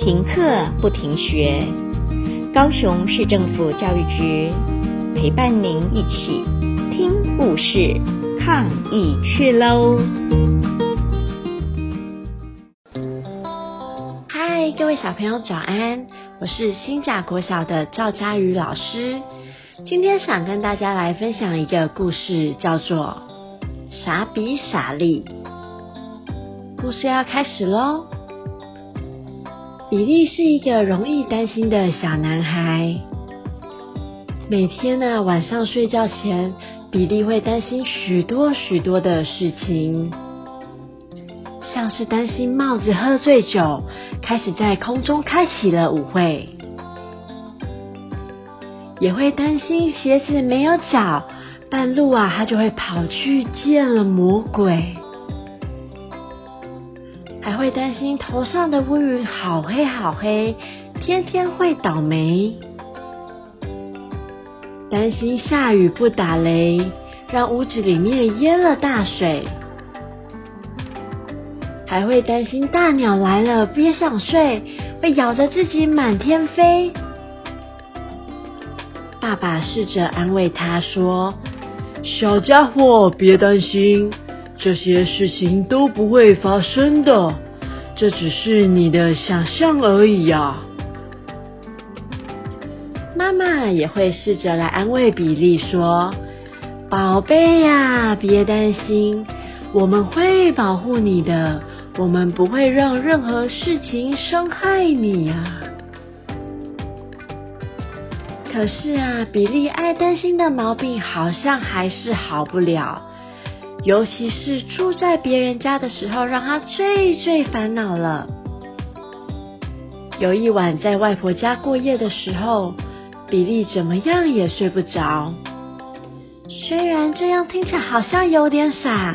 停课不停学，高雄市政府教育局陪伴您一起听故事、抗疫去喽！嗨，各位小朋友早安，我是新甲国小的赵佳瑜老师。今天想跟大家来分享一个故事，叫做《傻比傻利》。故事要开始喽！比利是一个容易担心的小男孩。每天呢，晚上睡觉前，比利会担心许多许多的事情，像是担心帽子喝醉酒，开始在空中开启了舞会；也会担心鞋子没有脚，半路啊，他就会跑去见了魔鬼。还会担心头上的乌云好黑好黑，天天会倒霉；担心下雨不打雷，让屋子里面淹了大水；还会担心大鸟来了别想睡，会咬着自己满天飞。爸爸试着安慰他说：“小家伙，别担心。”这些事情都不会发生的，这只是你的想象而已呀。妈妈也会试着来安慰比利说：“宝贝呀，别担心，我们会保护你的，我们不会让任何事情伤害你呀。”可是啊，比利爱担心的毛病好像还是好不了。尤其是住在别人家的时候，让他最最烦恼了。有一晚在外婆家过夜的时候，比利怎么样也睡不着。虽然这样听起来好像有点傻，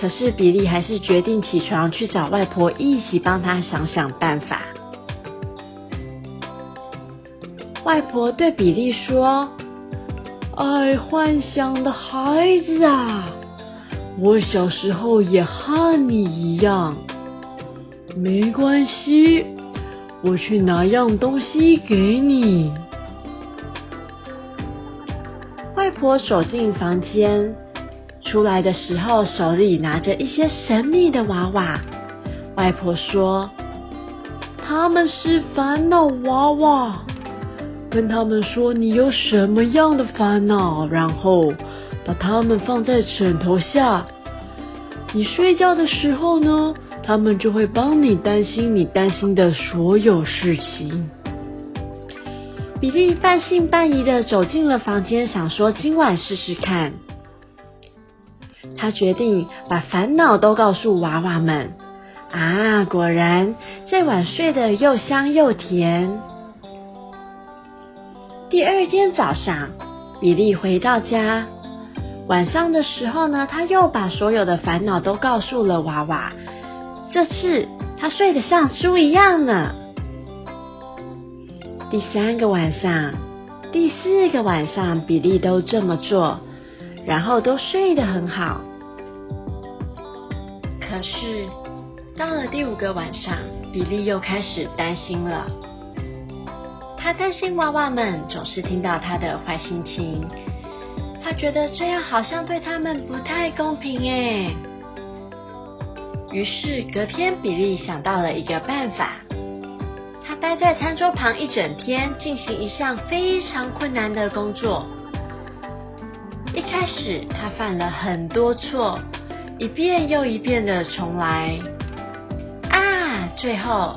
可是比利还是决定起床去找外婆一起帮他想想办法。外婆对比利说：“爱幻想的孩子啊！”我小时候也和你一样，没关系，我去拿样东西给你。外婆走进房间，出来的时候手里拿着一些神秘的娃娃。外婆说：“他们是烦恼娃娃，跟他们说你有什么样的烦恼，然后。”把它们放在枕头下，你睡觉的时候呢，他们就会帮你担心你担心的所有事情。比利半信半疑的走进了房间，想说今晚试试看。他决定把烦恼都告诉娃娃们。啊，果然这晚睡得又香又甜。第二天早上，比利回到家。晚上的时候呢，他又把所有的烦恼都告诉了娃娃。这次他睡得像猪一样呢。第三个晚上、第四个晚上，比利都这么做，然后都睡得很好。可是到了第五个晚上，比利又开始担心了。他担心娃娃们总是听到他的坏心情。他觉得这样好像对他们不太公平哎。于是隔天，比利想到了一个办法。他待在餐桌旁一整天，进行一项非常困难的工作。一开始，他犯了很多错，一遍又一遍的重来。啊，最后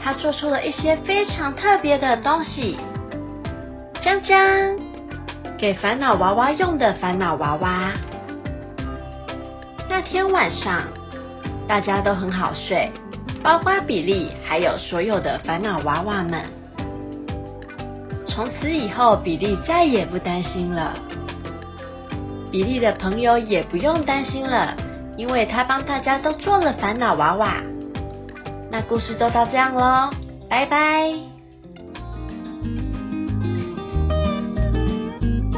他做出了一些非常特别的东西。将将。给烦恼娃娃用的烦恼娃娃。那天晚上，大家都很好睡，包括比利，还有所有的烦恼娃娃们。从此以后，比利再也不担心了。比利的朋友也不用担心了，因为他帮大家都做了烦恼娃娃。那故事就到这样喽，拜拜。